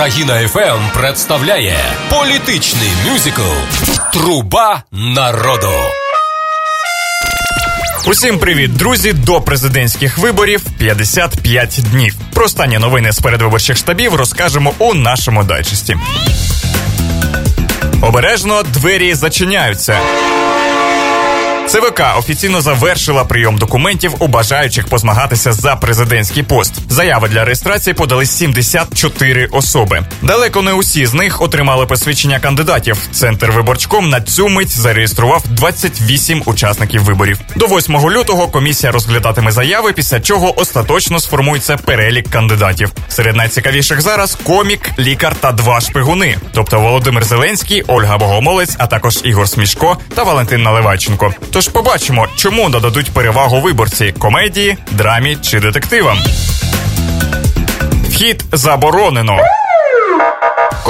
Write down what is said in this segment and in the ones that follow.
Країна FM представляє політичний мюзикл Труба народу. Усім привіт, друзі! До президентських виборів 55 днів. Про останні новини з передвиборчих штабів розкажемо у нашому дайджесті. Обережно двері зачиняються. ЦВК офіційно завершила прийом документів у бажаючих позмагатися за президентський пост. Заяви для реєстрації подали 74 особи. Далеко не усі з них отримали посвідчення кандидатів. Центр виборчком на цю мить зареєстрував 28 учасників виборів. До 8 лютого комісія розглядатиме заяви, після чого остаточно сформується перелік кандидатів. Серед найцікавіших зараз комік, лікар та два шпигуни, тобто Володимир Зеленський, Ольга Богомолець, а також Ігор Смішко та Валентин Наливайченко. Тож побачимо, чому нададуть перевагу виборці комедії, драмі чи детективам. Вхід заборонено.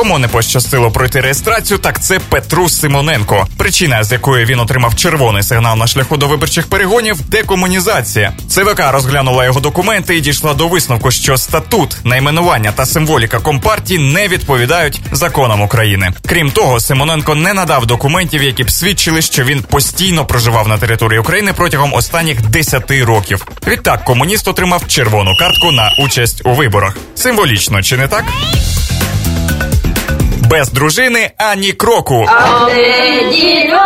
Кому не пощастило пройти реєстрацію, так це Петру Симоненко. Причина, з якої він отримав червоний сигнал на шляху до виборчих перегонів декомунізація. ЦВК розглянула його документи і дійшла до висновку, що статут, найменування та символіка компартії не відповідають законам України. Крім того, Симоненко не надав документів, які б свідчили, що він постійно проживав на території України протягом останніх 10 років. Відтак комуніст отримав червону картку на участь у виборах. Символічно, чи не так? Без дружини ані кроку. Ішла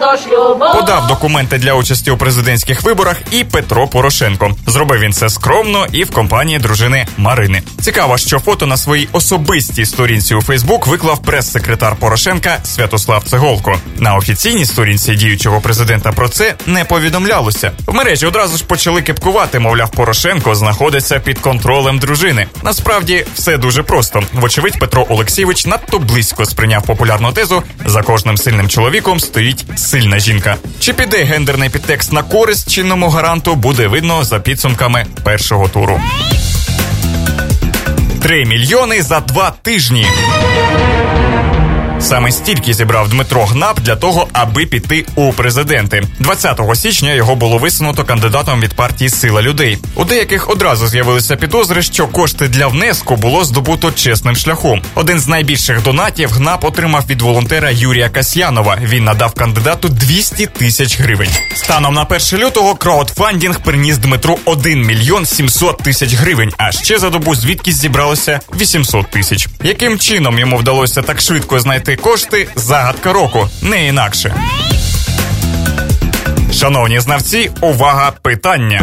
до. Подав документи для участі у президентських виборах і Петро Порошенко. Зробив він це скромно і в компанії дружини Марини. Цікаво, що фото на своїй особистій сторінці у Фейсбук виклав прес-секретар Порошенка Святослав Цеголко. На офіційній сторінці діючого президента про це не повідомлялося. В мережі одразу ж почали кепкувати. Мовляв, Порошенко знаходиться під контролем дружини. Насправді все дуже просто. Вочевидь, Петро Олексійович надто близько сприйняв популярну тезу за кожним сильним чоловіком стоїть сильна жінка. Чи піде гендерний підтекст на користь чинному гаранту, буде видно за підсумками першого туру. Три мільйони за два тижні. Саме стільки зібрав Дмитро Гнап для того, аби піти у президенти. 20 січня його було висунуто кандидатом від партії Сила людей. У деяких одразу з'явилися підозри, що кошти для внеску було здобуто чесним шляхом. Один з найбільших донатів Гнап отримав від волонтера Юрія Касьянова. Він надав кандидату 200 тисяч гривень. Станом на 1 лютого краудфандінг приніс Дмитру 1 мільйон 700 тисяч гривень. А ще за добу звідкись зібралося 800 тисяч. Яким чином йому вдалося так швидко знайти кошти загадка року, не інакше. Шановні знавці, увага питання.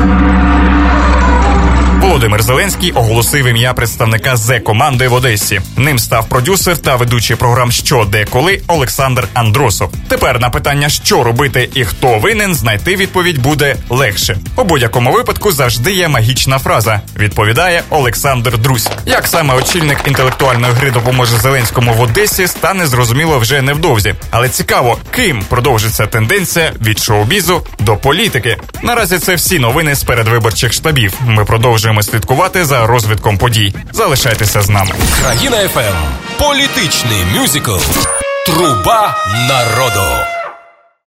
Володимир Зеленський оголосив ім'я представника з команди в Одесі. Ним став продюсер та ведучий програм Що де коли Олександр Андросов. Тепер на питання, що робити і хто винен, знайти відповідь буде легше. У будь-якому випадку завжди є магічна фраза. Відповідає Олександр Друсь. Як саме очільник інтелектуальної гри допоможе Зеленському в Одесі, стане зрозуміло вже невдовзі. Але цікаво, ким продовжиться тенденція від шоу-бізу до політики. Наразі це всі новини з передвиборчих штабів. Ми продовжуємо слідкувати за розвитком подій. Залишайтеся з нами. Країна ФМ політичний мюзикл Труба народу.